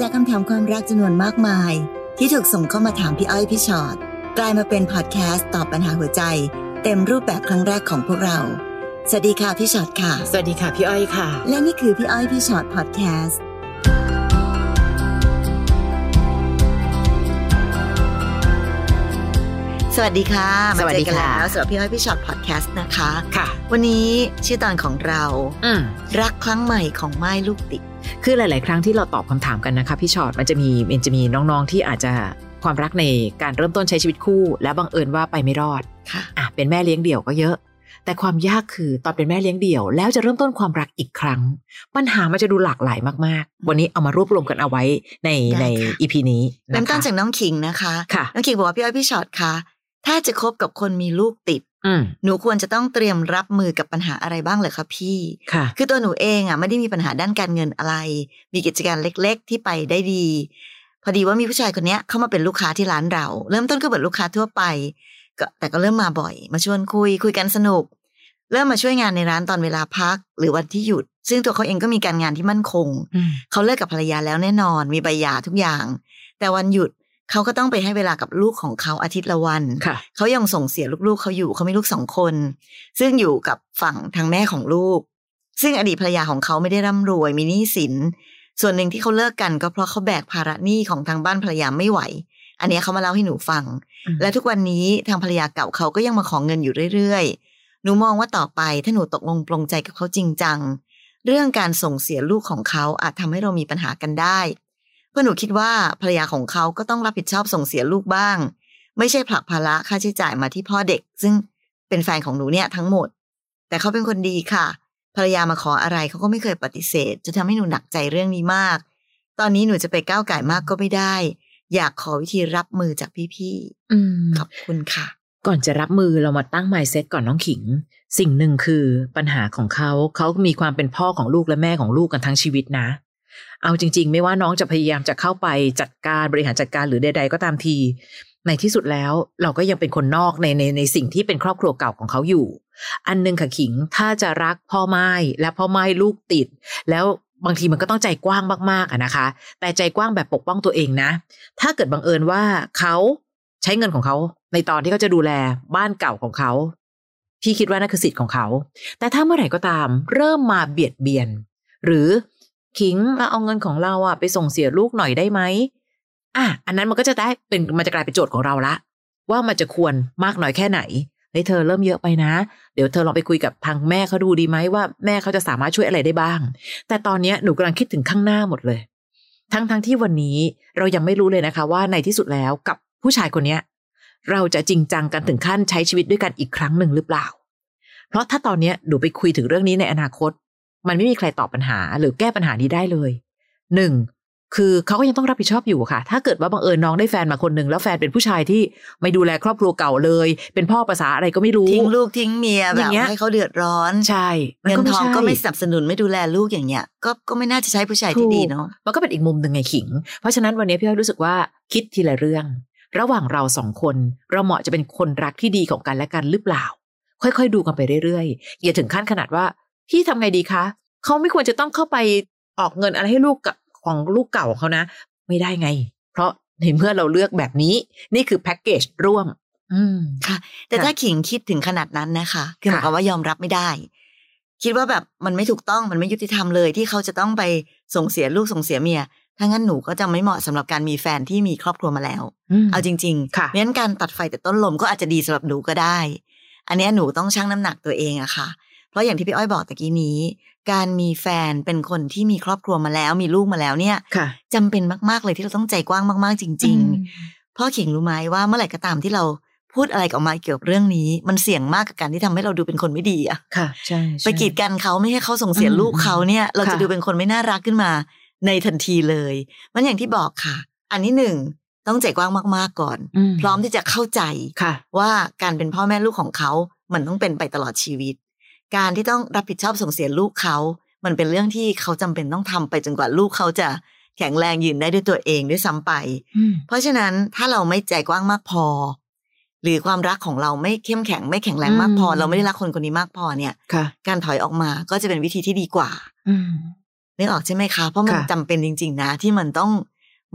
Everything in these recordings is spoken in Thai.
จากคำถามความรักจำนวนมากมาย ที่ถูกส่งเข้ามาถามพี่อ้อยพี่ชอ็อตกลายมาเป็นพอดแคสต์ตอบปัญหาหัวใจ เต็มรูปแบบครั้งแรกของพวกเรา สวัสดีค่ะพี่ชอ็อตค่ะ สวัสดีค่ะพี่อ้อยค่ะ และนี่คือพี่อ้อยพี่ชอ็อตพอดแคสต์สวัสดีค่ะมาสวัสเจดีอกันค่ะแล้วสำหรับพี่อ้อยพี่ชอ็อตพอดแคสต์นะคะ ค่ะ วันนี้ชื่อตอนของเราอืมรักครั้งใหม่ของไม้ลูกติด คือหลาย ๆ ครั้งที่เราตอบคำถามกันนะคะพี่ชอตมันจะมีมันจะมีน้องๆที่อาจจะความรักในการเริ่มต้นใช้ชีวิตคู่ แล้วบังเอิญว่าไปไม่รอดค่ะอะเป็นแม่เลี้ยงเดี่ยวก็เยอะ แต่ความยากคือตอนเป็นแม่เลี้ยงเดี่ยว แล้วจะเริ่มต้นความรักอีกครั้ง ปัญหามันจะดูหลากหลายมากๆ วันนี้เอามารวบรวมกันเอาไว้ในได้ในค่ะอีพีนี้เริ่นะมต้คะนจากน้องขิงนะคะค่ะน้องขิงบอกว่าพี่อ้อยพี่ชอ็อตคะถ้าจะคบกับคนมีลูกติดอืม หนูควรจะต้องเตรียมรับมือกับปัญหาอะไรบ้างเหรอคะพี่ค่ะ คือตัวหนูเองอะไม่ได้มีปัญหาด้านการเงินอะไร มีกิจการเล็กๆ ที่ไปได้ดี พอดีว่ามีผู้ชายคนเนี้ยเข้ามาเป็นลูกค้าที่ร้านเรา เริ่มต้นก็เหมือนลูกค้าทั่วไปก็แต่ก็เริ่มมาบ่อย มาชวนคุยคุยกันสนุก เริ่มมาช่วยงานในร้านตอนเวลาพัก หรือวันที่หยุด ซึ่งตัวเขาเองก็มีการงานที่มั่นคงอืมเขาเลิกกับภรรยาแล้วแน่นอน มีใบหย่าทุกอย่าง แต่วันหยุดเขาก็ต้องไปให้เวลากับลูกของเขาอาทิตย์ละวันค่ะเขายังส่งเสียลูกๆเขาอยู่เขามีลูกสองคน ซึ่งอยู่กับฝั่งทางแม่ของลูก ซึ่งอดีตภรรยาของเขาไม่ได้ร่ำรวยมีหนี้สิน ส่วนหนึ่งที่เขาเลิกกันก็เพราะเขาแบกภาระหนี้ของทางบ้านภรรยาไม่ไหว อันเนี้ยเขามาเล่าให้หนูฟังอืมและทุกวันนี้ทางภรรยาเก่าเขาก็ยังมาขอเงินอยู่เรื่อยๆ หนูมองว่าต่อไปถ้าหนูตกลงปลงใจกับเขาจริงจัง เรื่องการส่งเสียลูกของเขาอาจทำให้เรามีปัญหากันได้เพ ราะหนูคิดว่าภรรยาของเขาก็ต้องรับผิดชอบส่งเสียลูกบ้าง ไม่ใช่ผลักภาระค่าใช้จ่ายมาที่พ่อเด็ก ซึ่งเป็นแฟนของหนูเนี่ยทั้งหมด แต่เขาเป็นคนดีค่ะ ภรรยามาขออะไรเขาก็ไม่เคยปฏิเสธจะทำให้หนูหนักใจเรื่องนี้มาก ตอนนี้หนูจะไปก้าวไก่ายมากก็ไม่ได้ อยากขอวิธีรับมือจากพี่อืมๆขอบคุณค่ะ ก่อนจะรับมือเรามาตั้ง mindset ก่อนน้องขิง สิ่งหนึ่งคือปัญหาของเขาเขามีความเป็นพ่อของลูกและแม่ของลูกกันทั้งชีวิตนะเเอาจริง ๆ ไม่ว่าน้องจะพยายามจะเข้าไปจัดการบริหารจัดการหรือใด ๆ ก็ตามที ในที่สุดแล้วเราก็ยังเป็นคนนอกในในในสิ่งที่เป็นครอบครัวเก่าของเขาอยู่ อันหนึ่งค่ะขิงถ้าจะรักพ่อไม้และพ่อไม้ลูกติด แล้วบางทีมันก็ต้องใจกว้างมากๆอะนะคะ แต่ใจกว้างแบบปกป้องตัวเองนะ ถ้าเกิดบังเอิญว่าเขาใช้เงินของเขา ในตอนที่เขาจะดูแลบ้านเก่าของเขาพี่คิดว่านั่นคือสิทธิ์ของเขา แต่ถ้าเมื่อไหร่ก็ตาม เริ่มมาเบียดเบียน หรือ ขิงเราเอาเงินของเราอะไปส่งเสียลูกหน่อยได้ไหมอะอันนั้นมันก็จะได้เป็นมันจะกลายเป็นโจทย์ของเราละ ว่ามันจะควรมากน้อยแค่ไหนเฮ้ยเธอเริ่มเยอะไปนะ เดี๋ยวเธอลองไปคุยกับทางแม่เขาดูดีไหมว่าแม่เขาจะสามารถช่วยอะไรได้บ้าง แต่ตอนนี้หนูกำลังคิดถึงข้างหน้าหมดเลย ทั้งทั้งที่วันนี้เรายังไม่รู้เลยนะคะ ว่าในที่สุดแล้วกับผู้ชายคนเนี้ยเราจะจริงจังกันถึงขั้นใช้ชีวิตด้วยกันอีกครั้งหนึ่งหรือเปล่า เพราะถ้าตอนนี้หนูไปคุยถึงเรื่องนี้ในอนาคต มันไม่มีใครตอบปัญหาหรือแก้ปัญหานี้ได้เลยหนึ่งคือเขาก็ยังต้องรับผิดชอบอยู่ค่ะ ถ้าเกิดว่าบังเอิญน้องได้แฟนมาคนหนึ่งแล้วแฟนเป็นผู้ชายที่ไม่ดูแลครอบครัวเก่าเลย เป็นพ่อภาษาอะไรก็ไม่รู้ ทิ้งลูกทิ้งเมียอแบบย่างเงี้ยให้เขาเดือดร้อนใช่เงินทองก็ไม่สใช่นับสนุนไม่ดูแลลูกอย่างเงี้ย ก็ก็ไม่น่าจะใช้ผู้ชายที่ดีเนาะมันก็เป็นอีกมุมหนึ่งไงขิง เพราะฉะนั้นวันนี้พี่อ้อยรู้สึกว่าคิดทีละเรื่อง ระหว่างเราสองคนเราเหมาะจะเป็นคนรักที่ดีของกันและกันหรือเปล่า ค่อยๆ ดูกันไปเรื่อยๆอย่าถึงขั้นขนาดว่า พี่ทำไงดีคะเขาไม่ควรจะต้องเข้าไปออกเงินอะไรให้ลูกกับของลูกเก่าของเขานะ ไม่ได้ไง เพราะในเมื่อเราเลือกแบบนี้ นี่คือแพ็กเกจร่วม อืมแต่ค่ะถ้าขิงคิดถึงขนาดนั้นนะคะ คือหมายค่ะความว่ายอมรับไม่ได้ คิดว่าแบบมันไม่ถูกต้องมันไม่ยุติธรรมเลย ที่เขาจะต้องไปส่งเสียลูกส่งเสียเมียถ้างั้นหนูก็จะไม่เหมาะสำหรับการมีแฟนที่มีครอบครัวมาแล้วมเอาจริงค่ะๆเพราะฉะนั้นการตัดไฟแต่ต้นลมก็อาจจะดีสำหรับหนูก็ได้ อันเนี้ยหนูต้องชั่งน้ำหนักตัวเองอะค่ะเพ ราะอย่างที่พี่อ้อยบอกตะกี้นี้ การมีแฟนเป็นคนที่มีครอบครัวมาแล้ว มีลูกมาแล้วเนี่ยค่ะจำเป็นมากๆเลยที่เราต้องใจกว้างมาก ๆ จริง ๆ พ่อขิงรู้ไหมว่าเมื่อไหร่ก็ตามที่เราพูดอะไรออกมาเกี่ยวกับเรื่องนี้ มันเสี่ยงมากกับการที่ทำให้เราดูเป็นคนไม่ดีอะค่ะใช่ใช่ไปกีดกันเขาไม่ให้เขาส่งเสียอืมลูกเขาเนี่ย เราจะค่ะดูเป็นคนไม่น่ารักขึ้นมาในทันทีเลย มันอย่างที่บอกค่ะ อันนี้หนึ่งต้องใจกว้างมากๆก่อนมพร้อมที่จะเข้าใจค่ะว่าการเป็นพ่อแม่ลูกของเขามันต้องเป็นไปตลอดชีวิต การที่ต้องรับผิดชอบส่งเสียลูกเขา มันเป็นเรื่องที่เขาจำเป็นต้องทำไปจนกว่าลูกเขาจะแข็งแรงยืนได้ด้วยตัวเองด้วยซ้ำไปอืมเพราะฉะนั้นถ้าเราไม่ใจกว้างมากพอ หรือความรักของเราไม่เข้มแข็งไม่แข็งแรงมากพออืมเราไม่ได้รักคนคนนี้มากพอเนี่ยค่ะการถอยออกมาก็จะเป็นวิธีที่ดีกว่าอืมนึกออกใช่ไหมคะ เพราะมันค่ะจำเป็นจริง ๆ นะ ที่มันต้อง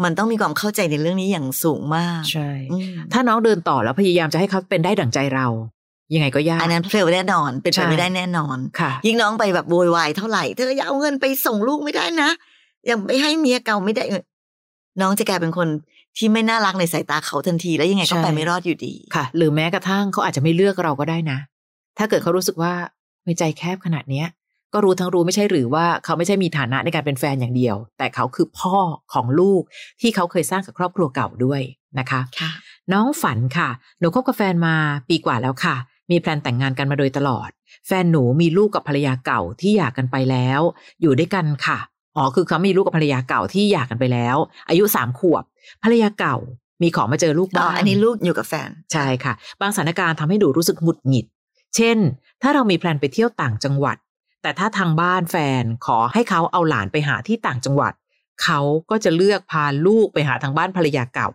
มันต้องมีความเข้าใจในเรื่องนี้อย่างสูงมาก ใช่อืมถ้าน้องเดินต่อแล้วพยายามจะให้เขาเป็นได้ดั่งใจเรา ยังไงก็ยากอันนั้นเฟลแน่นอน เป็นไปใช่ไม่ได้แน่นอนค่ะ ยิ่งน้องไปแบบโวยวายเท่าไหร่เธออย่าเอาเงินไปส่งลูกไม่ได้นะยังไปให้เมียเก่าไม่ได้ น้องจะกลายเป็นคนที่ไม่น่ารักในสายตาเขาทันทีแล้วยังไงก็ใช่ไปไม่รอดอยู่ดีค่ะ หรือแม้กระทั่งเขาอาจจะไม่เลือกเราก็ได้นะ ถ้าเกิดเขารู้สึกว่าไม่ใจแคบขนาดเนี้ย ก็รู้ทั้งรู้ไม่ใช่หรือว่าเขาไม่ใช่มีฐานะในการเป็นแฟนอย่างเดียว แต่เขาคือพ่อของลูกที่เขาเคยสร้างกับครอบครัวเก่าด้วยนะคะค่ะน้องฝันค่ะหนูคบกับแฟนมาปีกว่าแล้วค่ะ มีแพลนแต่งงานกันมาโดยตลอด แฟนหนูมีลูกกับภรรยาเก่าที่หย่ากันไปแล้ว อยู่ด้วยกันค่ะอ๋อคือเขามีลูกกับภรรยาเก่าที่หย่ากันไปแล้ว อายุสามขวบ ภรรยาเก่า มีของมาเจอลูกอ๋อบ้างอันนี้ลูกอยู่กับแฟนใช่ค่ะ บางสถานการณ์ทำให้หนูรู้สึกหงุดหงิด เช่น ถ้าเรามีแพลนไปเที่ยวต่างจังหวัด แต่ถ้าทางบ้านแฟนขอให้เขาเอาหลานไปหาที่ต่างจังหวัด เขาก็จะเลือกพาลูกไปหาทางบ้านภรรยาเก่า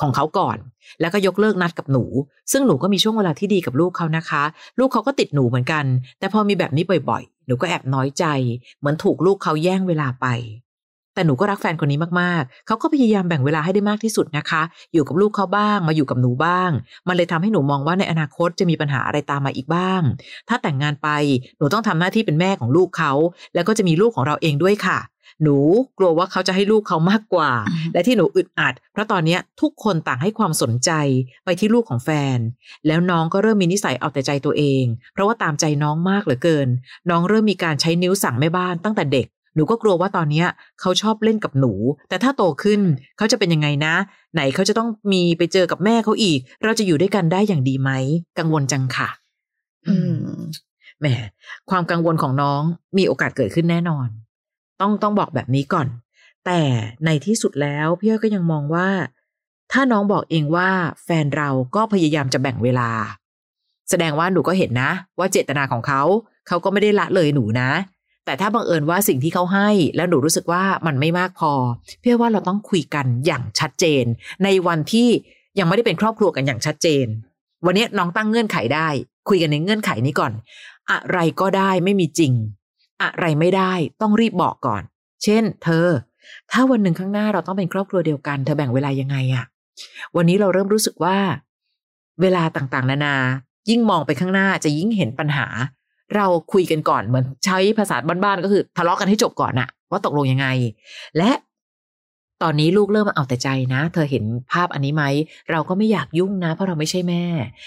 ของเขาก่อน แล้วก็ยกเลิกนัดกับหนู ซึ่งหนูก็มีช่วงเวลาที่ดีกับลูกเขานะคะ ลูกเขาก็ติดหนูเหมือนกัน แต่พอมีแบบนี้บ่อยๆ หนูก็แอบน้อยใจ เหมือนถูกลูกเขาแย่งเวลาไป แต่หนูก็รักแฟนคนนี้มากๆ เขาก็พยายามแบ่งเวลาให้ได้มากที่สุดนะคะ อยู่กับลูกเขาบ้าง มาอยู่กับหนูบ้าง มันเลยทำให้หนูมองว่าในอนาคตจะมีปัญหาอะไรตามมาอีกบ้าง ถ้าแต่งงานไป หนูต้องทำหน้าที่เป็นแม่ของลูกเขา แล้วก็จะมีลูกของเราเองด้วยค่ะ หนูกลัวว่าเขาจะให้ลูกเขามากกว่าอืมและที่หนูอึดอัด เพราะตอนเนี้ยทุกคนต่างให้ความสนใจไปที่ลูกของแฟน แล้วน้องก็เริ่มมีนิสัยเอาแต่ใจตัวเอง เพราะว่าตามใจน้องมากเหลือเกิน น้องเริ่มมีการใช้นิ้วสั่งแม่บ้านตั้งแต่เด็กหนูก็กลัวว่าตอนเนี้ยเขาชอบเล่นกับหนู แต่ถ้าโตขึ้นเขาจะเป็นยังไงนะ ไหนเขาจะต้องมีไปเจอกับแม่เขาอีก เราจะอยู่ด้วยกันได้อย่างดีไหม กังวลจังค่ะ อืมแหมความกังวลของน้องมีโอกาสเกิดขึ้นแน่นอน ต้องต้องบอกแบบนี้ก่อน แต่ในที่สุดแล้วพี่อ้อยก็ยังมองว่า ถ้าน้องบอกเองว่าแฟนเราก็พยายามจะแบ่งเวลา แสดงว่าหนูก็เห็นนะ ว่าเจตนาของเขาเขาก็ไม่ได้ละเลยหนูนะ แต่ถ้าบังเอิญว่าสิ่งที่เขาให้แล้วหนูรู้สึกว่ามันไม่มากพอพี่อ้อยว่าเราต้องคุยกันอย่างชัดเจน ในวันที่ยังไม่ได้เป็นครอบครัวกันอย่างชัดเจน วันนี้น้องตั้งเงื่อนไขได้ คุยกันในเงื่อนไขนี้ก่อน อะไรก็ได้ไม่มีจริง อะไรไม่ได้ต้องรีบบอกก่อน เช่น เธอ ถ้าวันหนึ่งข้างหน้าเราต้องเป็นครอบครัวเดียวกันเธอแบ่งเวลายังไงอะวันนี้เราเริ่มรู้สึกว่า เวลาต่างๆ นานา ยิ่งมองไปข้างหน้าจะยิ่งเห็นปัญหา เราคุยกันก่อนเหมือนใช้ภาษาบ้านๆก็คือ ทะเลาะกันให้จบก่อนอะว่าตกลงยังไง และ ตอนนี้ลูกเริ่มเอาแต่ใจนะ เธอเห็นภาพอันนี้ไหม เราก็ไม่อยากยุ่งนะ เพราะเราไม่ใช่แม่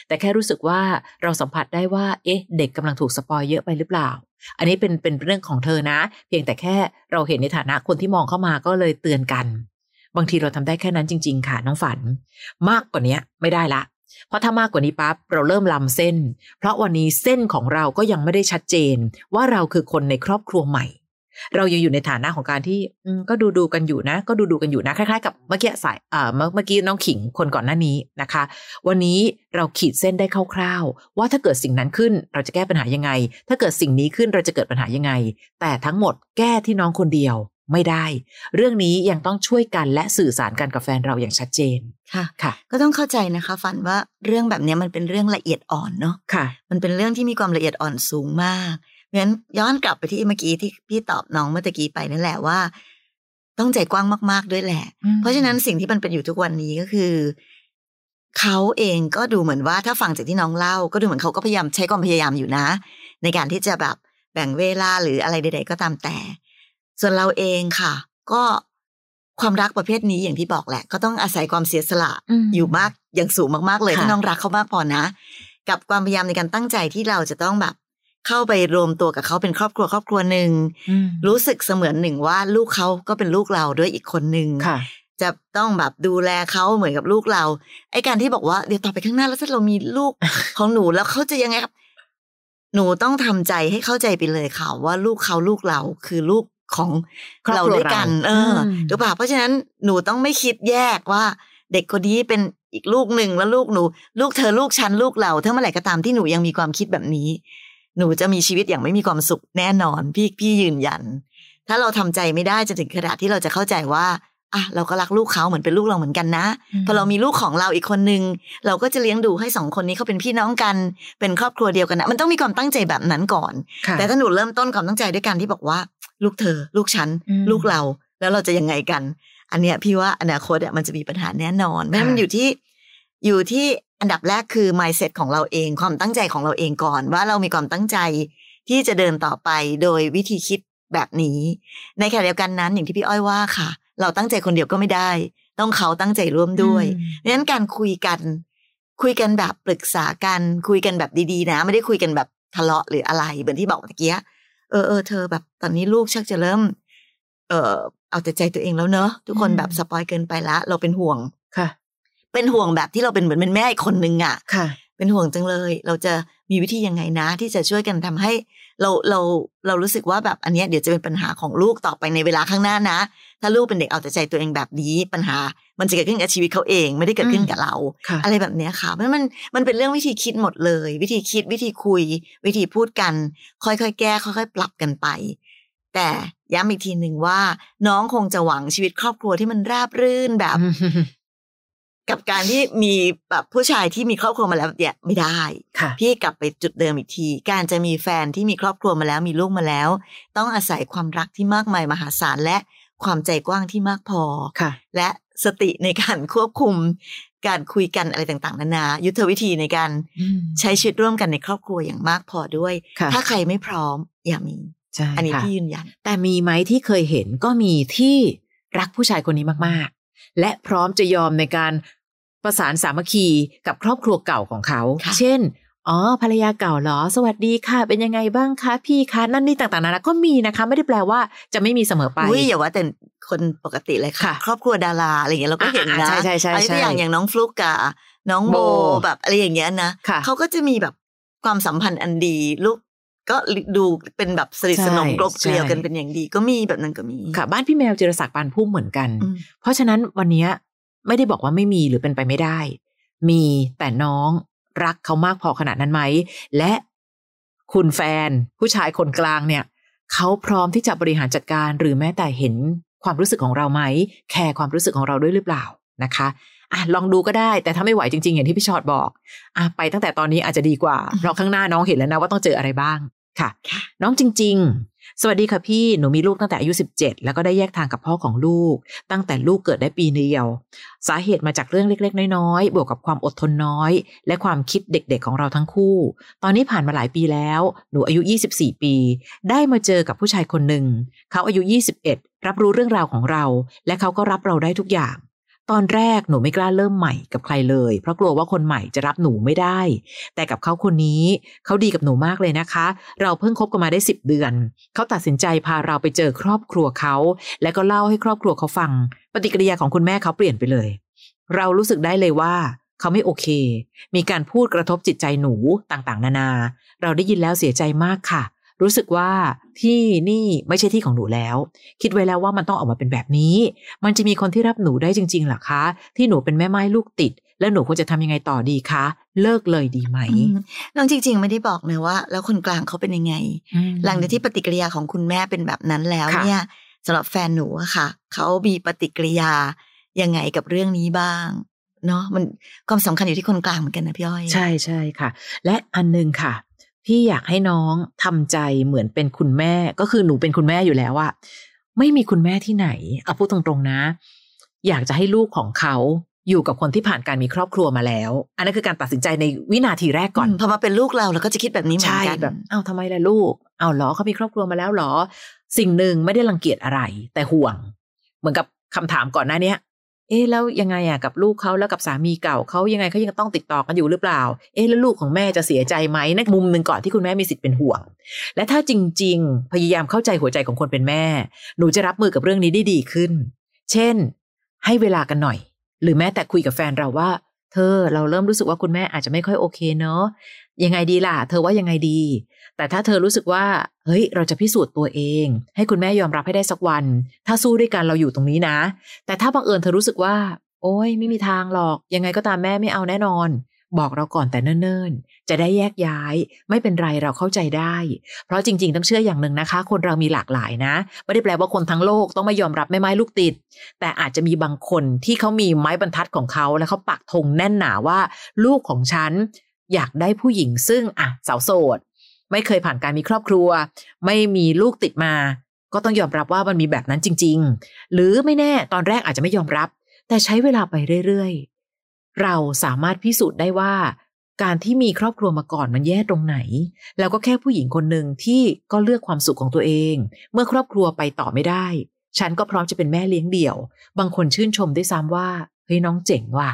แต่แค่รู้สึกว่าเราสัมผัสได้ว่า เอ๊ะ เด็กกำลังถูกสปอยเยอะไปหรือเปล่า อันนี้เป็นเป็นเรื่องของเธอนะ เพียงแต่แค่เราเห็นในฐานะคนที่มองเข้ามาก็เลยเตือนกัน บางทีเราทำได้แค่นั้นจริง ๆ ค่ะน้องฝัน มากกว่านี้ไม่ได้ละ เพราะถ้ามากกว่านี้ปั๊บเราเริ่มลำเส้น เพราะวันนี้เส้นของเราก็ยังไม่ได้ชัดเจน ว่าเราคือคนในครอบครัวใหม่ เรายังอยู่ในฐานะของการที่อืมก็ดูดูๆกันอยู่นะ ก็ดูดูๆกันอยู่นะคล้ายๆกับเมื่อกี้สายเอ่อเมื่อเมื่อกี้น้องขิงคนก่อนหน้านี้นะคะ วันนี้เราขีดเส้นได้คร่าวๆ ว่าถ้าเกิดสิ่งนั้นขึ้นเราจะแก้ปัญหายังไง ถ้าเกิดสิ่งนี้ขึ้นเราจะเกิดปัญหายังไง แต่ทั้งหมดแก้ที่น้องคนเดียวไม่ได้ เรื่องนี้ยังต้องช่วยกันและสื่อสารกันกับแฟนเราอย่างชัดเจนค่ะค่ะ ก็ต้องเข้าใจนะคะ ฝันว่าเรื่องแบบเนี้ยมันเป็นเรื่องละเอียดอ่อนเนาะค่ะ มันเป็นเรื่องที่มีความละเอียดอ่อนสูงมาก เพราะฉะนั้นย้อนกลับไปที่เมื่อกี้ที่พี่ตอบน้องเมื่อตะกี้ไปนั่นแหละว่า ต้องใจกว้างมาก ๆด้วยแหละอืมเพราะฉะนั้นสิ่งที่มันเป็นอยู่ทุกวันนี้ก็คือเขาเองก็ดูเหมือนว่าถ้าฟังจากที่น้องเล่า ก็ดูเหมือนเขาก็พยายามใช้ความพยายามอยู่นะ ในการที่จะแบบแบ่งเวลาหรืออะไรใด ๆ ก็ตามแต่ ส่วนเราเองค่ะ ก็ความรักประเภทนี้อย่างที่บอกแหละ ก็ต้องอาศัยความเสียสละอืมอยู่มากอย่างสูงมากๆเลยค่ะถ้าน้องรักเขามากพอนะ กับความพยายามในการตั้งใจที่เราจะต้องแบบ เข้าไปรวมตัวกับเขาเป็นครอบครัวครอบครัวหนึ่งอืมรู้สึกเสมือนหนึ่งว่าลูกเขาก็เป็นลูกเราด้วยอีกคนหนึ่งค่ะจะต้องแบบดูแลเขาเหมือนกับลูกเรา ไอ้การที่บอกว่าเดี๋ยวต่อไปข้างหน้าแล้วถ้าเรามีลูกของหนูแล้วเขาจะยังไงครับ หนูต้องทำใจให้เข้าใจไปเลยค่ะว่าลูกเขาลูกเราคือลูกของครอบเราครัวด้วยกันเราเอออมหรือเปล่าเพราะฉะนั้นหนูต้องไม่คิดแยกว่า เด็กคนนี้เป็นอีกลูกหนึ่งแล้วลูกหนู ลูกเธอลูกฉันลูกเราถ้าเมื่อไหร่ก็ตามที่หนูยังมีความคิดแบบนี้ หนูจะมีชีวิตอย่างไม่มีความสุขแน่นอน พี่พี่ยืนยัน ถ้าเราทำใจไม่ได้จะถึงขนาดที่เราจะเข้าใจว่าอะเราก็รักลูกเขาเหมือนเป็นลูกเราเหมือนกันนะพอเรามีลูกของเราอีกคนนึงเราก็จะเลี้ยงดูให้สองคนนี้เขาเป็นพี่น้องกัน เป็นครอบครัวเดียวกันนะมันต้องมีความตั้งใจแบบนั้นก่อนค่ะแต่ถ้าหนูเริ่มต้นความตั้งใจด้วยการที่บอกว่า ลูกเธอ ลูกฉันอืมลูกเราแล้วเราจะยังไงกัน อันเนี้ยพี่ว่าอนาคตอะมันจะมีปัญหาแน่นอนเพราะฉะนั้นมันอยู่ที่ อยู่ที่อันดับแรกคือ mindset ของเราเองความตั้งใจของเราเองก่อน ว่าเรามีความตั้งใจที่จะเดินต่อไปโดยวิธีคิดแบบนี้ ในขณะเดียวกันนั้นอย่างที่พี่อ้อยว่าค่ะ เราตั้งใจคนเดียวก็ไม่ได้ ต้องเขาตั้งใจร่วมด้วยอืมดังนั้นการคุยกัน คุยกันแบบปรึกษากันคุยกันแบบดีๆ นะ ไม่ได้คุยกันแบบทะเลาะหรืออะไรเหมือนที่บอกเมื่อกี้เออเออเธอแบบตอนนี้ลูกชักจะเริ่ม เออเอาแต่ใจตัวเองแล้วเนอะทุกคนอืมแบบสปอยเกินไปละ เราเป็นห่วงค่ะ เป็นห่วงแบบที่เราเป็นเหมือนเป็นแม่อีกคนนึงอะค่ะ เป็นห่วงจังเลย เราจะมีวิธียังไงนะ ที่จะช่วยกันทำให้ เราเราเรารู้สึกว่าแบบอันเนี้ยเดี๋ยวจะเป็นปัญหาของลูกต่อไปในเวลาข้างหน้านะ ถ้าลูกเป็นเด็กเอาแต่ใจตัวเองแบบนี้ปัญหา มันจะเกิดขึ้นกับชีวิตเขาเอง ไม่ได้เกิดขึ้นกับเราค่ะอะไรแบบเนี้ยค่ะเพราะมันมันเป็นเรื่องวิธีคิดหมดเลย วิธีคิดวิธีคุย วิธีพูดกัน ค่อยๆแก้ค่อยๆ ปรับกันไป แต่ย้ำอีกทีหนึ่งว่า น้องคงจะหวังชีวิตครอบครัวที่มันราบรื่นแบบ กับการที่มีแบบผู้ชายที่มีครอบครัวมาแล้วเนี่ยไม่ได้ค่ะพี่กลับไปจุดเดิมอีกที การจะมีแฟนที่มีครอบครัวมาแล้วมีลูกมาแล้ว ต้องอาศัยความรักที่มากมายมหาศาลและความใจกว้างที่มากพอค่ะ และสติในการควบคุม การคุยกันอะไรต่างๆนานา ยุทธวิธีในการอืมใช้ชีวิตร่วมกันในครอบครัวอย่างมากพอด้วยค่ะถ้าใครไม่พร้อมอย่ามีใช่อันนี้ค่ะพี่ยืนยันแต่มีไหมที่เคยเห็นก็มีที่รักผู้ชายคนนี้มากๆ และพร้อมจะยอมในการประสานสามัคคีกับครอบครัวเก่าของเขาค่ะเช่นอ๋อภรรยาเก่าเหรอ สวัสดีค่ะ เป็นยังไงบ้างคะพี่คะนั่นนี่ต่างๆนานาก็มีนะคะ ไม่ได้แปลว่าจะไม่มีเสมอไปอุ้ยอย่าว่าแต่คนปกติเลยค่ะค่ะครอบครัวดาราอะไรอย่างเงี้ยเราก็เห็นอ่านะใช่ใช่ใช่อะไรตัวใช่อย่างอย่างน้องฟลุกกับน้องโบโบแบบอะไรอย่างเงี้ยนะค่ะเขาก็จะมีแบบความสัมพันธ์อันดี ลูก ก็ดูเป็นแบบสนิทสนมใช่กลบเกลียวกันใช่เป็นอย่างดี ก็มีแบบนั้นก็มีค่ะ บ้านพี่แมวจิรศักดิ์ปานพุ่มเหมือนกันอืมเพราะฉะนั้นวันเนี้ยไม่ได้บอกว่าไม่มีหรือเป็นไปไม่ได้ มีแต่น้องรักเขามากพอขนาดนั้นไหม และคุณแฟนผู้ชายคนกลางเนี่ย เขาพร้อมที่จะบริหารจัดการหรือแม้แต่เห็นความรู้สึกของเราไหม แคร์ความรู้สึกของเราด้วยหรือเปล่านะคะ อะลองดูก็ได้ แต่ถ้าไม่ไหวจริง ๆ อย่างที่พี่ชอดบอกอะไปตั้งแต่ตอนนี้อาจจะดีกว่า เพราะข้างหน้าน้องเห็นแล้วนะว่าต้องเจออะไรบ้างค่ะค่ะ น้องจริง ๆ สวัสดีค่ะพี่ หนูมีลูกตั้งแต่อายุ 17 แล้วก็ได้แยกทางกับพ่อของลูก ตั้งแต่ลูกเกิดได้ปีเดียว สาเหตุมาจากเรื่องเล็ก ๆ น้อยๆ บวกกับความอดทนน้อย และความคิดเด็กๆ ของเราทั้งคู่ ตอนนี้ผ่านมาหลายปีแล้ว หนูอายุ 24 ปี ได้มาเจอกับผู้ชายคนหนึ่ง เขาอายุ 21 รับรู้เรื่องราวของเรา และเขาก็รับเราได้ทุกอย่าง ตอนแรกหนูไม่กล้าเริ่มใหม่กับใครเลย เพราะกลัวว่าคนใหม่จะรับหนูไม่ได้ แต่กับเขาคนนี้เขาดีกับหนูมากเลยนะคะ เราเพิ่งคบกันมาได้ 10 เดือน เขาตัดสินใจพาเราไปเจอครอบครัวเขา และก็เล่าให้ครอบครัวเขาฟัง ปฏิกิริยาของคุณแม่เขาเปลี่ยนไปเลย เรารู้สึกได้เลยว่าเขาไม่โอเค มีการพูดกระทบจิตใจหนูต่างๆ นานา เราได้ยินแล้วเสียใจมากค่ะ รู้สึกว่าที่นี่ไม่ใช่ที่ของหนูแล้ว คิดไว้แล้วว่ามันต้องออกมาเป็นแบบนี้ มันจะมีคนที่รับหนูได้จริงๆเหรอคะ ที่หนูเป็นแม่ไม้ลูกติด แล้วหนูควรจะทำยังไงต่อดีคะ เลิกเลยดีไหมอืมน้องจริง ๆ ไม่ได้บอกเลยว่า แล้วคนกลางเขาเป็นยังไงอืมหลังจากที่ปฏิกิริยาของคุณแม่เป็นแบบนั้นแล้วค่ะเนี่ยสำหรับแฟนหนูอะค่ะเขามีปฏิกิริยายังไงกับเรื่องนี้บ้างเนาะมันความสำคัญอยู่ที่คนกลางเหมือนกันนะพี่อ้อย ใช่ใช่ค่ะ และอันหนึงค่ะ พี่อยากให้น้องทำใจเหมือนเป็นคุณแม่ ก็คือหนูเป็นคุณแม่อยู่แล้วอะไม่มีคุณแม่ที่ไหนเอาพูดตรงๆนะ อยากจะให้ลูกของเขาอยู่กับคนที่ผ่านการมีครอบครัวมาแล้ว อันนั้นคือการตัดสินใจในวินาทีแรกก่อนมพอมาเป็นลูกเราเราก็จะคิดแบบนี้เหมือนใช่กันแบบเอ้าทำไมล่ะลูกเอาเหรอเขามีครอบครัวมาแล้วเหรอ สิ่งหนึ่งไม่ได้รังเกียจอะไร แต่ห่วง เหมือนกับคำถามก่อนหน้าเนี้ย เอ๊ะแล้วยังไงอะกับลูกเขาแล้วกับสามีเก่าเขายังไงเขายังต้องติดต่อกันอยู่หรือเปล่า เอ๊ะแล้วลูกของแม่จะเสียใจไหมนั่นมุมหนึ่งก่อนที่คุณแม่มีสิทธิ์เป็นห่วง และถ้าจริง ๆ พยายามเข้าใจหัวใจของคนเป็นแม่ หนูจะรับมือกับเรื่องนี้ได้ดีขึ้น เช่น ให้เวลากันหน่อย หรือแม้แต่คุยกับแฟนเราว่า เธอเราเริ่มรู้สึกว่าคุณแม่อาจจะไม่ค่อยโอเคเนาะ ยังไงดีล่ะ เธอว่ายังไงดี แต่ถ้าเธอรู้สึกว่า เฮ้ย เราจะพิสูจน์ตัวเอง ให้คุณแม่ยอมรับให้ได้สักวัน ถ้าสู้ด้วยกันเราอยู่ตรงนี้นะ แต่ถ้าบังเอิญเธอรู้สึกว่า โอ้ยไม่มีทางหรอก ยังไงก็ตามแม่ไม่เอาแน่นอน บอกเราก่อนแต่เนิ่นๆ จะได้แยกย้าย ไม่เป็นไรเราเข้าใจได้ เพราะจริงๆ ต้องเชื่ออย่างหนึ่งนะคะ คนเรามีหลากหลายนะ ไม่ได้แปลว่าคนทั้งโลกต้องไม่ยอมรับแม่ไม้ลูกติด แต่อาจจะมีบางคนที่เขามีไม้บรรทัดของเขาแล้วเขาปักธงแน่นหนาว่า ลูกของฉัน อยากได้ผู้หญิงซึ่งอะสาวโสด ไม่เคยผ่านการมีครอบครัว ไม่มีลูกติดมา ก็ต้องยอมรับว่ามันมีแบบนั้นจริง ๆ หรือไม่แน่ตอนแรกอาจจะไม่ยอมรับ แต่ใช้เวลาไปเรื่อยๆ เราสามารถพิสูจน์ได้ว่า การที่มีครอบครัวมาก่อนมันแย่ตรงไหน แล้วก็แค่ผู้หญิงคนหนึ่งที่ก็เลือกความสุขของตัวเอง เมื่อครอบครัวไปต่อไม่ได้ ฉันก็พร้อมจะเป็นแม่เลี้ยงเดี่ยว บางคนชื่นชมด้วยซ้ำว่าเฮ้ยน้องเจ๋งว่ะ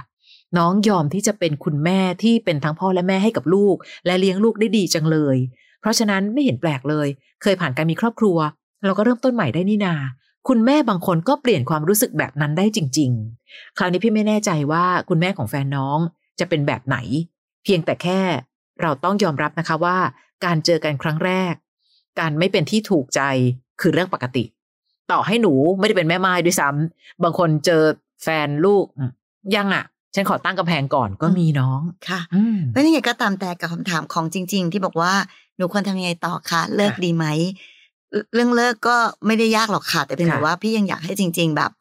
น้องยอมที่จะเป็นคุณแม่ที่เป็นทั้งพ่อและแม่ให้กับลูก และเลี้ยงลูกได้ดีจังเลย เพราะฉะนั้นไม่เห็นแปลกเลย เคยผ่านการมีครอบครัว เราก็เริ่มต้นใหม่ได้นี่นา คุณแม่บางคนก็เปลี่ยนความรู้สึกแบบนั้นได้จริง ๆ คราวนี้พี่ไม่แน่ใจว่าคุณแม่ของแฟนน้องจะเป็นแบบไหน เพียงแต่แค่ เราต้องยอมรับนะคะว่า การเจอกันครั้งแรก การไม่เป็นที่ถูกใจคือเรื่องปกติ ต่อให้หนูไม่ได้เป็นแม่ไม้ด้วยซ้ำบางคนเจอแฟนลูกยังอะ ฉันขอตั้งกำแพงก่อนก็มีน้องค่ะอืมเพราะนี่ไงก็ตามแต่กับคำถามของจริง ๆ ที่บอกว่าหนูควรทำยังไงต่อคะเลิกค่ะดีไหมเอ่อเรื่องเลิกก็ไม่ได้ยากหรอกค่ะแต่เป็นค่ะแบบว่าพี่ยังอยากให้จริง ๆ แบบ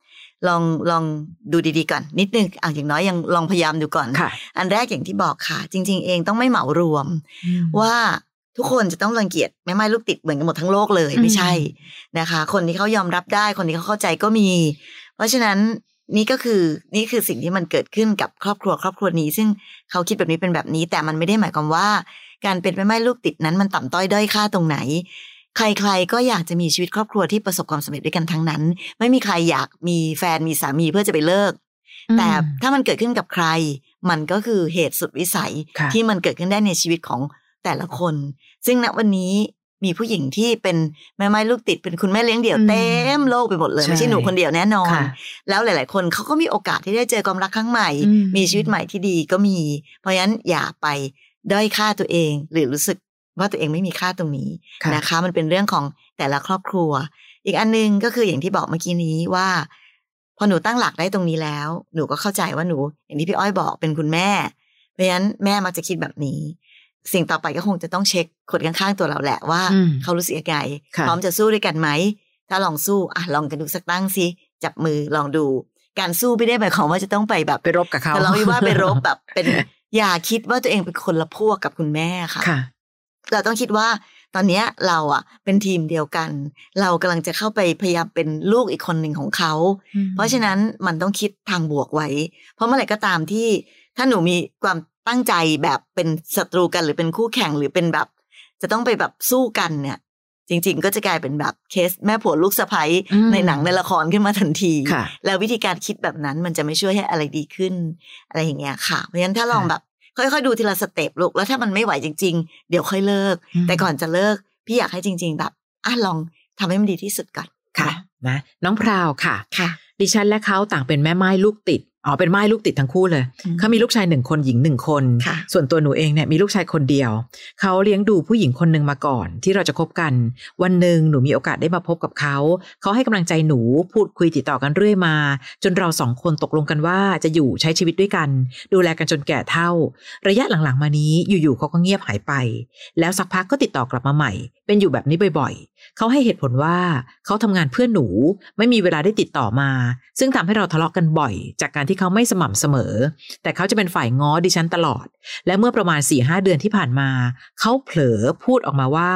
ลองลองดูดีๆก่อนนิดนึงอะอย่างน้อยยังลองพยายามดูก่อนค่ะอันแรกอย่างที่บอกค่ะ จริง ๆ เองต้องไม่เหมารวม ว่าทุกคนจะต้องรังเกียจแม่ไม้ลูกติดเหมือนกันหมดทั้งโลกเลยอืมไม่ใช่นะคะ คนที่เขายอมรับได้คนที่เขาเข้าใจก็มี เพราะฉะนั้น นี่ก็คือนี่คือสิ่งที่มันเกิดขึ้นกับครอบครัวครอบครัวนี้ ซึ่งเขาคิดแบบนี้เป็นแบบนี้ แต่มันไม่ได้หมายความว่า การเป็นแม่ไม้ลูกติดนั้นมันต่ำต้อยด้อยค่าตรงไหน ใครๆก็อยากจะมีชีวิตครอบครัวที่ประสบความสำเร็จด้วยกันทั้งนั้น ไม่มีใครอยากมีแฟนมีสามีเพื่อจะไปเลิก แต่ถ้ามันเกิดขึ้นกับใคร มันก็คือเหตุสุดวิสัยค่ะที่มันเกิดขึ้นได้ในชีวิตของแต่ละคน ซึ่งณวันนี้ มีผู้หญิงที่เป็นแม่ไม้ลูกติดเป็นคุณแม่เลี้ยงเดี่ยวอืมเต็มโลกไปหมดเลยใช่ไม่ใช่หนูคนเดียวแน่นอนค่ะแล้วหลาย ๆ คนเขาก็มีโอกาสที่ได้เจอความรักครั้งใหม่อืมมีชีวิตใหม่ที่ดีก็มี เพราะฉะนั้นอย่าไปด้อยค่าตัวเอง หรือรู้สึกว่าตัวเองไม่มีค่าตรงนี้ค่ะนะคะ มันเป็นเรื่องของแต่ละครอบครัว อีกอันนึงก็คืออย่างที่บอกเมื่อกี้นี้ว่าพอหนูตั้งหลักได้ตรงนี้แล้ว หนูก็เข้าใจว่าหนู อย่างที่พี่อ้อยบอกเป็นคุณแม่ เพราะฉะนั้นแม่มักจะคิดแบบนี้ สิ่งต่อไปก็คงจะต้องเช็คคนข้างๆตัวเราแหละว่าอืมเขารู้สึกยังไงค่ะพร้อมจะสู้ด้วยกันไหม ถ้าลองสู้อะลองกันดูสักตั้งสิจับมือลองดู การสู้ไม่ได้หมายความว่าจะต้องไปแบบไปรบกับเขาแต่เราวิว่าไปรบแบบเป็นอย่าคิดว่าตัวเองเป็นคนละพวกกับคุณแม่ค่ะค่ะเราต้องคิดว่าตอนเนี้ยเราอะ เป็นทีมเดียวกัน เรากำลังจะเข้าไปพยายามเป็นลูกอีกคนหนึ่งของเขา เพราะฉะนั้นมันต้องคิดทางบวกไว้ เพราะเมื่อไหร่ก็ตามที่ ถ้าหนูมีความตั้งใจแบบเป็นศัตรูกันหรือเป็นคู่แข่งหรือเป็นแบบ จะต้องไปแบบสู้กันเนี่ย จริง ๆ ก็จะกลายเป็นแบบเคสแม่ผัวลูกสะใภ้อืมในหนังในละครขึ้นมาทันทีค่ะแล้ววิธีการคิดแบบนั้นมันจะไม่ช่วยให้อะไรดีขึ้น อะไรอย่างเงี้ยค่ะ เพราะฉะนั้นถ้าลองค่ะแบบค่อยๆดูทีละสเต็ปลูกแล้วถ้ามันไม่ไหวจริง ๆ เดี๋ยวค่อยเลิกอืมแต่ก่อนจะเลิก พี่อยากให้จริง ๆ แบบอะลองทำให้มันดีที่สุดก่อนค่ะนะน้องพราวค่ะค่ะ ดิฉันและเขาต่างเป็นแม่ไม้ลูกติด อ๋อเป็นไม้ลูกติดทั้งคู่เลยอืมเขามีลูกชายหนึ่งคนหญิงหนึ่งคนค่ะส่วนตัวหนูเองเนี่ยมีลูกชายคนเดียว เขาเลี้ยงดูผู้หญิงคนหนึ่งมาก่อน ที่เราจะคบกัน วันหนึ่งหนูมีโอกาสได้มาพบกับเขา เขาให้กำลังใจหนูพูดคุยติดต่อกันเรื่อยมา จนเราสองคนตกลงกันว่าจะอยู่ใช้ชีวิตด้วยกัน ดูแลกันจนแก่เท่า ระยะหลังๆมานี้อยู่ๆเขาก็เงียบหายไป แล้วสักพักก็ติดต่อกลับมาใหม่ เป็นอยู่แบบนี้บ่อยๆเขาให้เหตุผลว่าเขาทำงานเพื่อหนู ไม่มีเวลาได้ติดต่อมา ซึ่งทำให้เราทะเลาะกันบ่อย จากการที่เขาไม่สม่ำเสมอ แต่เขาจะเป็นฝ่ายง้อดิฉันตลอด และเมื่อประมาณ4ี่หเดือนที่ผ่านมา เขาเผลอพูดออกมาว่า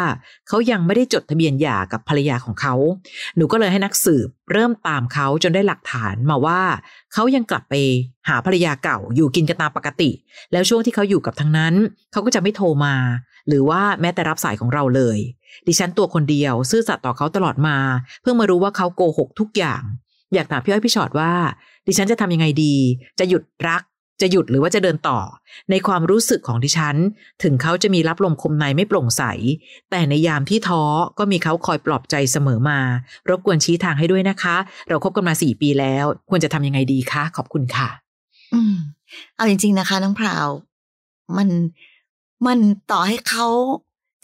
เขายังไม่ได้จดทะเบียนหย่ากับภรรยาของเขา หนูก็เลยให้นักสืบ เริ่มตามเขาจนได้หลักฐานมาว่า เขายังกลับไปหาภรรยาเก่าอยู่กินกันตามปกติ แล้วช่วงที่เขาอยู่กับทั้งนั้น เขาก็จะไม่โทรมา หรือว่าแม้แต่รับสายของเราเลย ดิฉันตัวคนเดียว ซื่อสัตย์ต่อเขาตลอดมา เพิ่งมารู้ว่าเขาโกหกทุกอย่าง อยากถามพี่อ้อยพี่ชอดว่า ดิฉันจะทำยังไงดี จะหยุดรัก จะหยุดหรือว่าจะเดินต่อ ในความรู้สึกของดิฉัน ถึงเขาจะมีรับลมคมในไม่โปร่งใส แต่ในยามที่ท้อก็มีเขาคอยปลอบใจเสมอมา รบกวนชี้ทางให้ด้วยนะคะ เราคบกันมาสี่ปีแล้ว ควรจะทำยังไงดีคะขอบคุณค่ะ อืมเอาจริง ๆนะคะ น้องพราว มัน มันต่อให้เขา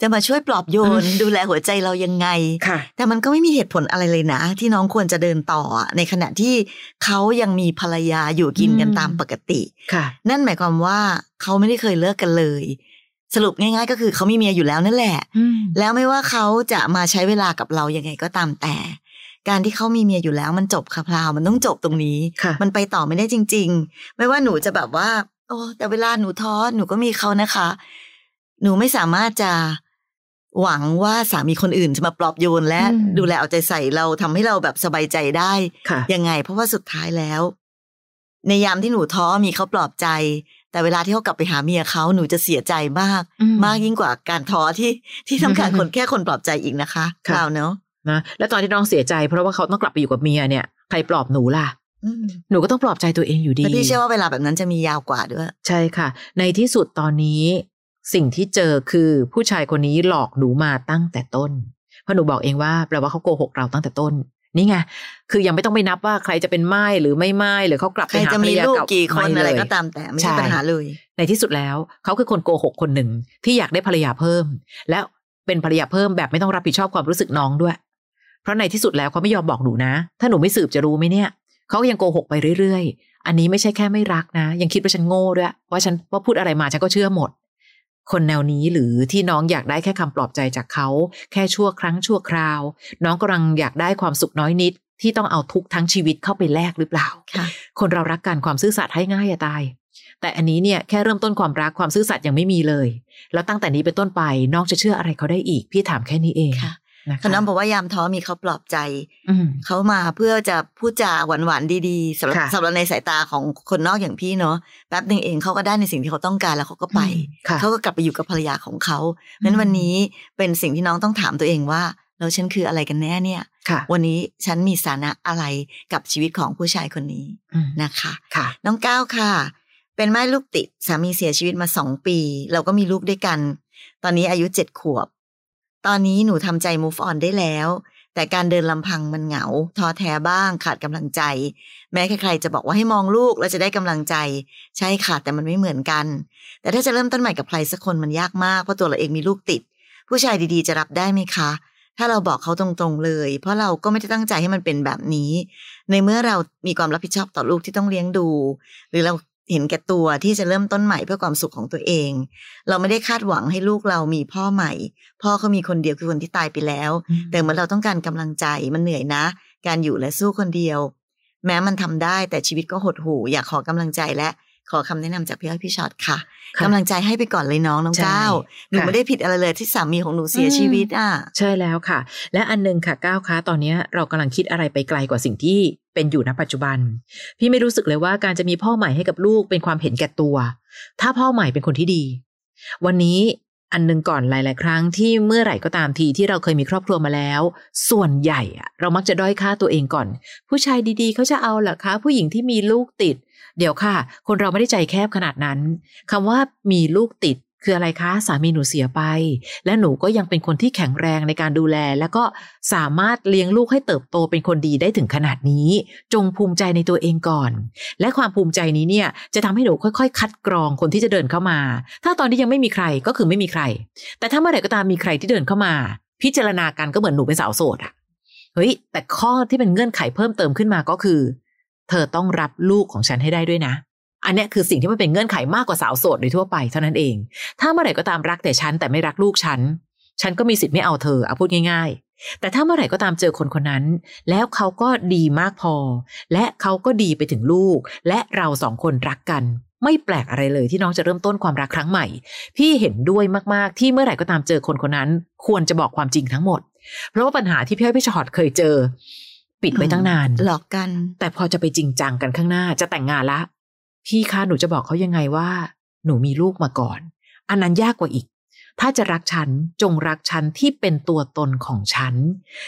จะมาช่วยปลอบโยนอืมดูแลหัวใจเรายังไงค่ะแต่มันก็ไม่มีเหตุผลอะไรเลยนะ ที่น้องควรจะเดินต่ออะในขณะที่เขายังมีภรรยาอยู่กินกันอืมตามปกติค่ะนั่นหมายความว่าเขาไม่ได้เคยเลิกกันเลย สรุปง่าย ๆ ก็คือเขามีเมียอยู่แล้วนั่นแหละ แล้วไม่ว่าเขาจะมาใช้เวลากับเรายังไงก็ตามแต่ การที่เขามีเมียอยู่แล้วมันจบค่ะพราวมันต้องจบตรงนี้ค่ะมันไปต่อไม่ได้จริง ๆ ไม่ว่าหนูจะแบบว่าโอ้แต่เวลาหนูท้อหนูก็มีเขานะคะ หนูไม่สามารถจะหวังว่าสามีคนอื่นจะมาปลอบโยนและอืมดูแลเอาใจใส่เราทำให้เราแบบสบายใจได้ค่ะยังไง เพราะว่าสุดท้ายแล้ว ในยามที่หนูท้อมีเขาปลอบใจ แต่เวลาที่เขากลับไปหาเมียเขาหนูจะเสียใจมากอืมมากยิ่งกว่าการท้อที่ที่ต้องการอืมคนแค่คนปลอบใจอีกนะคะค่ะเราเนาะนะแล้วตอนที่น้องเสียใจ เพราะว่าเขาต้องกลับไปอยู่กับเมียเนี่ยใครปลอบหนูล่ะอืมหนูก็ต้องปลอบใจตัวเองอยู่ดีแล้วพี่เชื่อว่าเวลาแบบนั้นจะมียาวกว่าด้วย ใช่ค่ะ ในที่สุดตอนนี้ สิ่งที่เจอคือผู้ชายคนนี้หลอกหนูมาตั้งแต่ต้น เพราะหนูบอกเองว่าแปลว่าเขาโกหกเราตั้งแต่ต้น นี่ไง คือยังไม่ต้องไปนับว่าใครจะเป็นไม้หรือไม่ไม้หรือเขากลับใคไปรหาจะภรมีรยาลูกเก่ากี่คนม่อะไรเลยก็ตามแต่ไม่ใช่ใช่ปัญหาเลย ในที่สุดแล้วเขาคือคนโกหกคนหนึ่งที่อยากได้ภรรยาเพิ่ม และเป็นภรรยาเพิ่มแบบไม่ต้องรับผิดชอบความรู้สึกน้องด้วย เพราะในที่สุดแล้วเขาไม่ยอมบอกหนูนะ ถ้าหนูไม่สืบจะรู้ไหมเนี่ยเขาก็ยังโกหกไปเรื่อยๆ อันนี้ไม่ใช่แค่ไม่รักนะ ยังคิดว่าฉันโง่ด้วยว่าฉันว่าพูดอะไรมาฉันก็เชื่อหมด คนแนวนี้หรือที่น้องอยากได้แค่คำปลอบใจจากเขา แค่ชั่วครั้งชั่วคราว น้องกำลังอยากได้ความสุขน้อยนิด ที่ต้องเอาทุกข์ทั้งชีวิตเข้าไปแลกหรือเปล่าค่ะคนเรารักกันความซื่อสัตย์ให้ง่ายอะตาย แต่อันนี้เนี่ยแค่เริ่มต้นความรักความซื่อสัตย์ยังไม่มีเลย แล้วตั้งแต่นี้เป็นต้นไปน้องจะเชื่ออะไรเขาได้อีก พี่ถามแค่นี้เอง ค่ะนะคะคณะบอกว่ายามท้อมีเขาปลอบใจอืมเขามาเพื่อจะพูดจาหวานๆดีๆสำหรับค่ะสำหรับในสายตาของคนนอกอย่างพี่เนาะแป๊บหนึ่งเองเขาก็ได้ในสิ่งที่เขาต้องการแล้วเขาก็ไปอืมค่ะเขาก็กลับไปอยู่กับภรรยาของเขาเพราะฉะนั้นวันนี้เป็นสิ่งที่น้องต้องถามตัวเองว่าแล้วฉันคืออะไรกันแน่เนี่ยค่ะวันนี้ฉันมีสถานะอะไรกับชีวิตของผู้ชายคนนี้อืมนะคะค่ะน้องก้าวค่ะ เป็นแม่ลูกติดสามีเสียชีวิตมาสองปี เราก็มีลูกด้วยกัน ตอนนี้อายุเจ็ดขวบ ตอนนี้หนูทำใจ move on ได้แล้ว แต่การเดินลำพังมันเหงาท้อแท้บ้างขาดกำลังใจ แม้ใครๆจะบอกว่าให้มองลูกแล้วจะได้กำลังใจ ใช่ค่ะแต่มันไม่เหมือนกัน แต่ถ้าจะเริ่มต้นใหม่กับใครสักคนมันยากมากเพราะตัวเราเองมีลูกติด ผู้ชายดีๆจะรับได้ไหมคะถ้าเราบอกเขาตรงๆเลย เพราะเราก็ไม่ได้ตั้งใจให้มันเป็นแบบนี้ ในเมื่อเรามีความรับผิดชอบต่อลูกที่ต้องเลี้ยงดู หรือเรา เห็นแก่ตัวที่จะเริ่มต้นใหม่เพื่อความสุขของตัวเอง เราไม่ได้คาดหวังให้ลูกเรามีพ่อใหม่ พ่อเขามีคนเดียวคือคนที่ตายไปแล้วอืมแต่เหมือนเราต้องการกำลังใจมันเหนื่อยนะ การอยู่และสู้คนเดียว แม้มันทำได้แต่ชีวิตก็หดหู่อยากขอกำลังใจและ ขอคำแนะนำจากพี่อ้อยพี่ช็อตค่ะค่ะกำลังใจให้ไปก่อนเลยน้องน้องใช่ก้าวหนูค่ะไม่ได้ผิดอะไรเลยที่สามีของหนูเสียอืมชีวิตอะใช่แล้วค่ะ และอันหนึงค่ะก้าวคะตอนเนี้ยเรากำลังคิดอะไรไปไกลกว่าสิ่งที่เป็นอยู่ณปัจจุบัน พี่ไม่รู้สึกเลยว่าการจะมีพ่อใหม่ให้กับลูกเป็นความเห็นแก่ตัว ถ้าพ่อใหม่เป็นคนที่ดี วันนี้อันหนึงก่อนหลาย ๆ ครั้งที่เมื่อไหร่ก็ตามทีที่เราเคยมีครอบครัวมาแล้ว ส่วนใหญ่อะเรามักจะด้อยค่าตัวเองก่อน ผู้ชายดี ๆเขาจะเอาเหรอคะ ผู้หญิงที่มีลูกติด เดี๋ยวค่ะ คนเราไม่ได้ใจแคบขนาดนั้นคำว่ามีลูกติดคืออะไรคะ สามีหนูเสียไป และหนูก็ยังเป็นคนที่แข็งแรงในการดูแล แล้วก็สามารถเลี้ยงลูกให้เติบโตเป็นคนดีได้ถึงขนาดนี้ จงภูมิใจในตัวเองก่อน และความภูมิใจนี้เนี่ยจะทำให้หนูค่อยๆ คัดกรองคนที่จะเดินเข้ามา ถ้าตอนนี้ยังไม่มีใครก็คือไม่มีใคร แต่ถ้าเมื่อไหร่ก็ตามมีใครที่เดินเข้ามา พิจารณากันก็เหมือนหนูเป็นสาวโสดอะเฮ้ยแต่ข้อที่เป็นเงื่อนไขเพิ่มเติมขึ้นมาก็คือ เธอต้องรับลูกของฉันให้ได้ด้วยนะ อันนี้คือสิ่งที่มันเป็นเงื่อนไขมากกว่าสาวโสดโดยทั่วไปเท่านั้นเอง ถ้าเมื่อไหร่ก็ตามรักแต่ฉันแต่ไม่รักลูกฉัน ฉันก็มีสิทธิ์ไม่เอาเธอเอาพูดง่าย ๆ แต่ถ้าเมื่อไหร่ก็ตามเจอคนคนนั้น แล้วเขาก็ดีมากพอ และเขาก็ดีไปถึงลูก และเราสองคนรักกัน ไม่แปลกอะไรเลยที่น้องจะเริ่มต้นความรักครั้งใหม่ พี่เห็นด้วยมากๆ ที่เมื่อไหร่ก็ตามเจอคนคนนั้น ควรจะบอกความจริงทั้งหมด เพราะว่าปัญหาที่พี่อ้อยพี่ชอตเคยเจอ ปิดไว้ตั้งนาน หลอกกัน แต่พอจะไปจริงจังกันข้างหน้าจะแต่งงานละ พี่คะหนูจะบอกเขายังไงว่า หนูมีลูกมาก่อน อันนั้นยากกว่าอีก ถ้าจะรักฉันจงรักฉันที่เป็นตัวตนของฉัน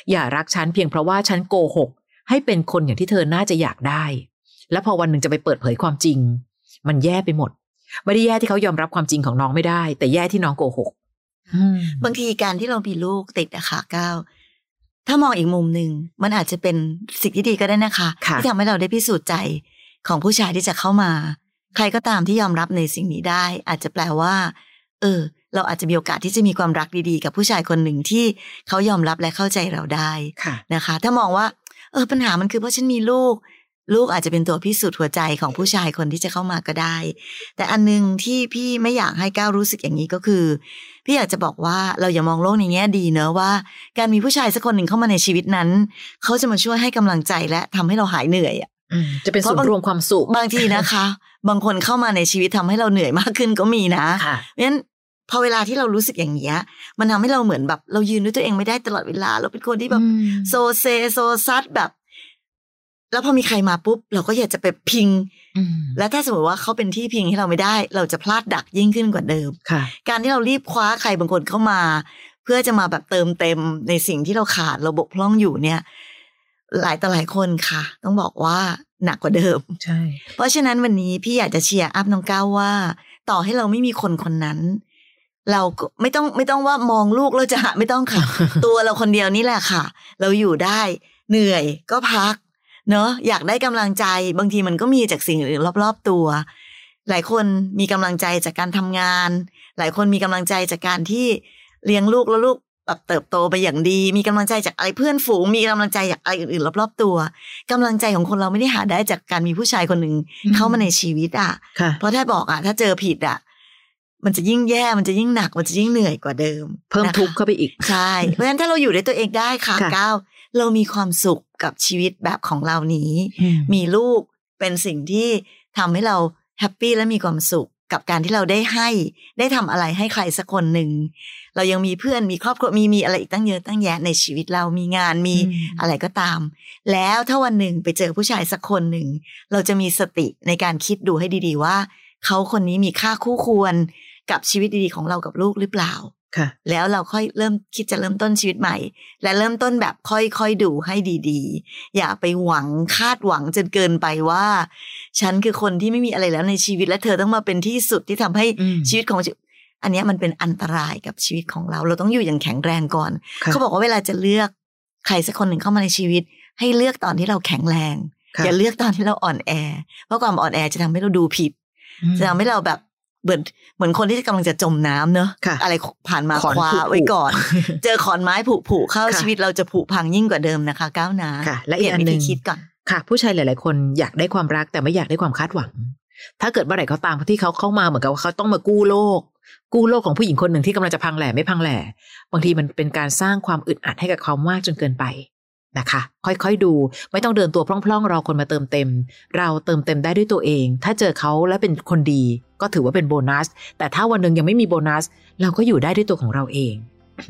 อย่ารักฉันเพียงเพราะว่าฉันโกหก ให้เป็นคนอย่างที่เธอน่าจะอยากได้ แล้วพอวันหนึ่งจะไปเปิดเผยความจริง มันแย่ไปหมด ไม่ได้แย่ที่เขายอมรับความจริงของน้องไม่ได้ แต่แย่ที่น้องโกหกอืมบางทีการที่เรามีลูกติดอะค่ะก้าว ถ้ามองอีกมุมหนึ่งมันอาจจะเป็นสิ่งที่ดีก็ได้นะคะค่ะที่ทำให้เราได้พิสูจน์ใจของผู้ชายที่จะเข้ามา ใครก็ตามที่ยอมรับในสิ่งนี้ได้ อาจจะแปลว่า เออ เราอาจจะมีโอกาสที่จะมีความรักดีๆ กับผู้ชายคนหนึ่งที่เขายอมรับและเข้าใจเราได้ค่ะนะคะ ถ้ามองว่า เออปัญหามันคือเพราะฉันมีลูก ลูกอาจจะเป็นตัวพิสูจน์หัวใจของผู้ชายคนที่จะเข้ามาก็ได้ แต่อันนึงที่พี่ไม่อยากให้ก้าวรู้สึกอย่างนี้ก็คือ พี่อยากจะบอกว่าเราอย่ามองโลกในแง่ดีเนอะว่า การมีผู้ชายสักคนหนึ่งเข้ามาในชีวิตนั้น เขาจะมาช่วยให้กำลังใจและทำให้เราหายเหนื่อยอะอืมจะเป็นเพส่วราะนบางรวมความสุขบางทีนะคะ บางคนเข้ามาในชีวิตทำให้เราเหนื่อยมากขึ้นก็มีนะค่ะเพราะฉะนั้นพพอเวลาที่เรารู้สึกอย่างเงี้ย มันทำให้เราเหมือนแบบ เรายืนด้วยตัวเองไม่ได้ตลอดเวลา เราเป็นคนที่แบบอืมโซเซโซซัดแบบ แล้วพอมีใครมาปุ๊บ เราก็อยากจะไปพิงอืมแล้วถ้าสมมติว่าเขาเป็นที่พิงให้เราไม่ได้ เราจะพลาดดักยิ่งขึ้นกว่าเดิมค่ะการที่เรารีบคว้าใครบางคนเข้ามา เพื่อจะมาแบบเติมเต็มในสิ่งที่เราขาดเราบกพร่องอยู่เนี่ย หลายต่อหลายคนค่ะ ต้องบอกว่าหนักกว่าเดิมใช่ เพราะฉะนั้นวันนี้พี่อยากจะเชียร์อัพน้องก้าวว่า ต่อให้เราไม่มีคนคนนั้น เราก็ไม่ต้องไม่ต้องว่ามองลูกเราจะหาไม่ต้องค่ะ ตัวเราคนเดียวนี่แหละค่ะ เราอยู่ได้ เหนื่อยก็พัก เนอะอยากได้กำลังใจบางทีมันก็มีจากสิ่งอื่นรอบ ๆ ตัว หลายคนมีกำลังใจจากการทำงาน หลายคนมีกำลังใจจากการที่เลี้ยงลูกแล้วลูกแบบเติบโตไปอย่างดี มีกำลังใจจากอะไรเพื่อนฝูง มีกำลังใจจากอะไรอื่นๆรอบ ๆ ตัวกำลังใจของคนเราไม่ได้หาได้จากการมีผู้ชายคนหนึ่งอืมเข้ามาในชีวิตอะค่ะ เพราะถ้าบอกอะ ถ้าเจอผิดอะ มันจะยิ่งแย่มันจะยิ่งหนักมันจะยิ่งเหนื่อยกว่าเดิม เพิ่มนะคะทุกข์เข้าไปอีกใช่เพราะฉะนั้นถ้าเราอยู่ด้วยตัวเองได้ค่ะค่ะก้าว เรามีความสุขกับชีวิตแบบของเรานี้อืมมีลูกเป็นสิ่งที่ทำให้เราแฮปปี้และมีความสุขกับการที่เราได้ให้ได้ทำอะไรให้ใครสักคนหนึ่ง เรายังมีเพื่อนมีครอบครัวมีมีอะไรอีกตั้งเยอะตั้งแยะในชีวิตเรามีงานมีอืมอะไรก็ตาม แล้วถ้าวันหนึ่งไปเจอผู้ชายสักคนหนึ่ง เราจะมีสติในการคิดดูให้ดี ๆ ว่า เขาคนนี้มีค่าคู่ควรกับชีวิตดีๆของเรากับลูกหรือเปล่า ค่ะ แล้วเราค่อยเริ่มคิดจะเริ่มต้นชีวิตใหม่ และเริ่มต้นแบบค่อยๆดูให้ดีๆ อย่าไปหวังคาดหวังจนเกินไปว่า ฉันคือคนที่ไม่มีอะไรแล้วในชีวิตและเธอต้องมาเป็นที่สุดที่ทำให้อืมชีวิตของชีวิตอันเนี้ยมันเป็นอันตรายกับชีวิตของเรา เราต้องอยู่อย่างแข็งแรงก่อนค่ะเขาบอกว่าเวลาจะเลือกใครสักคนหนึ่งเข้ามาในชีวิต ให้เลือกตอนที่เราแข็งแรงค่ะอย่าเลือกตอนที่เราอ่อนแอ เพราะความอ่อนแอจะทำให้เราดูผิดอืมจะทำให้เราแบบ เหมือนเหมือนคนที่กำลังจะจมน้ำเนอะค่ะอะไรผ่านมาขอนคว้าผุๆไว้ก่อน เจอขอนไม้ผุผุๆเข้าค่ะชีวิตเราจะผุพังยิ่งกว่าเดิมนะคะ ก้าวหนาค่ะและอีกเปลี่ยอันหนึ่วิงธีคิดก่อนค่ะ ผู้ชายหลาย ๆ คนอยากได้ความรักแต่ไม่อยากได้ความคาดหวัง ถ้าเกิดเมื่อไหร่เขาตามที่เขาเข้ามาเหมือนกับว่าเขาต้องมากู้โลก กู้โลกของผู้หญิงคนหนึ่งที่กำลังจะพังแหล่ไม่พังแหล่บางทีมันเป็นการสร้างความอึดอัดให้กับเขามากจนเกินไป นะคะ ค่อยๆดู ไม่ต้องเดินตัวพร่องๆรอคนมาเติมเต็ม เราเติมเต็มได้ด้วยตัวเอง ถ้าเจอเขาและเป็นคนดี ก็ถือว่าเป็นโบนัส แต่ถ้าวันหนึ่งยังไม่มีโบนัส เราก็อยู่ได้ด้วยตัวของเราเอง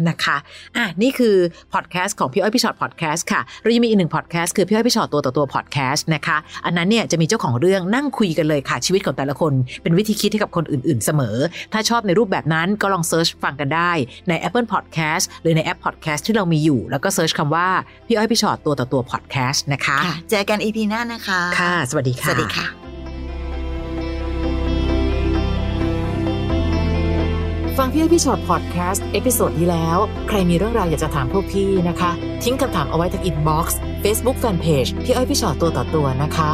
นะคะอะนี่คือพอดแคสต์ของพี่อ้อยพี่ฉอดพอดแคสต์ค่ะเรายังมีอีกหนึ่งพอดแคสต์คือพี่อ้อยพี่ฉอดตัวต่อตัวพอดแคสต์นะคะอันนั้นเนี่ยจะมีเจ้าของเรื่องนั่งคุยกันเลยค่ะชีวิตของแต่ละคนเป็นวิธีคิดให้กับคนอื่น ๆ เสมอ ถ้าชอบในรูปแบบนั้นก็ลอง search ฟังกันได้ใน Apple Podcast หรือในแอป Podcast ที่เรามีอยู่ แล้วก็ search คำว่าพี่อ้อยพี่ฉอดตัวต่อตัวพอดแคสต์นะคะค่ะเจอกัน EP หน้านะคะค่ะ สวัสดีค่ะ สวัสดีค่ะ ฟังพี่อ้อยพี่ฉอดพอดแคสต์ episode ที่แล้ว ใครมีเรื่องราวอยากจะถามพวกพี่นะคะ ทิ้งคำถามเอาไว้ที่ inbox เฟซบุ๊กแฟนเพจพี่อ้อยพี่ฉอดตัวต่อตัวนะคะ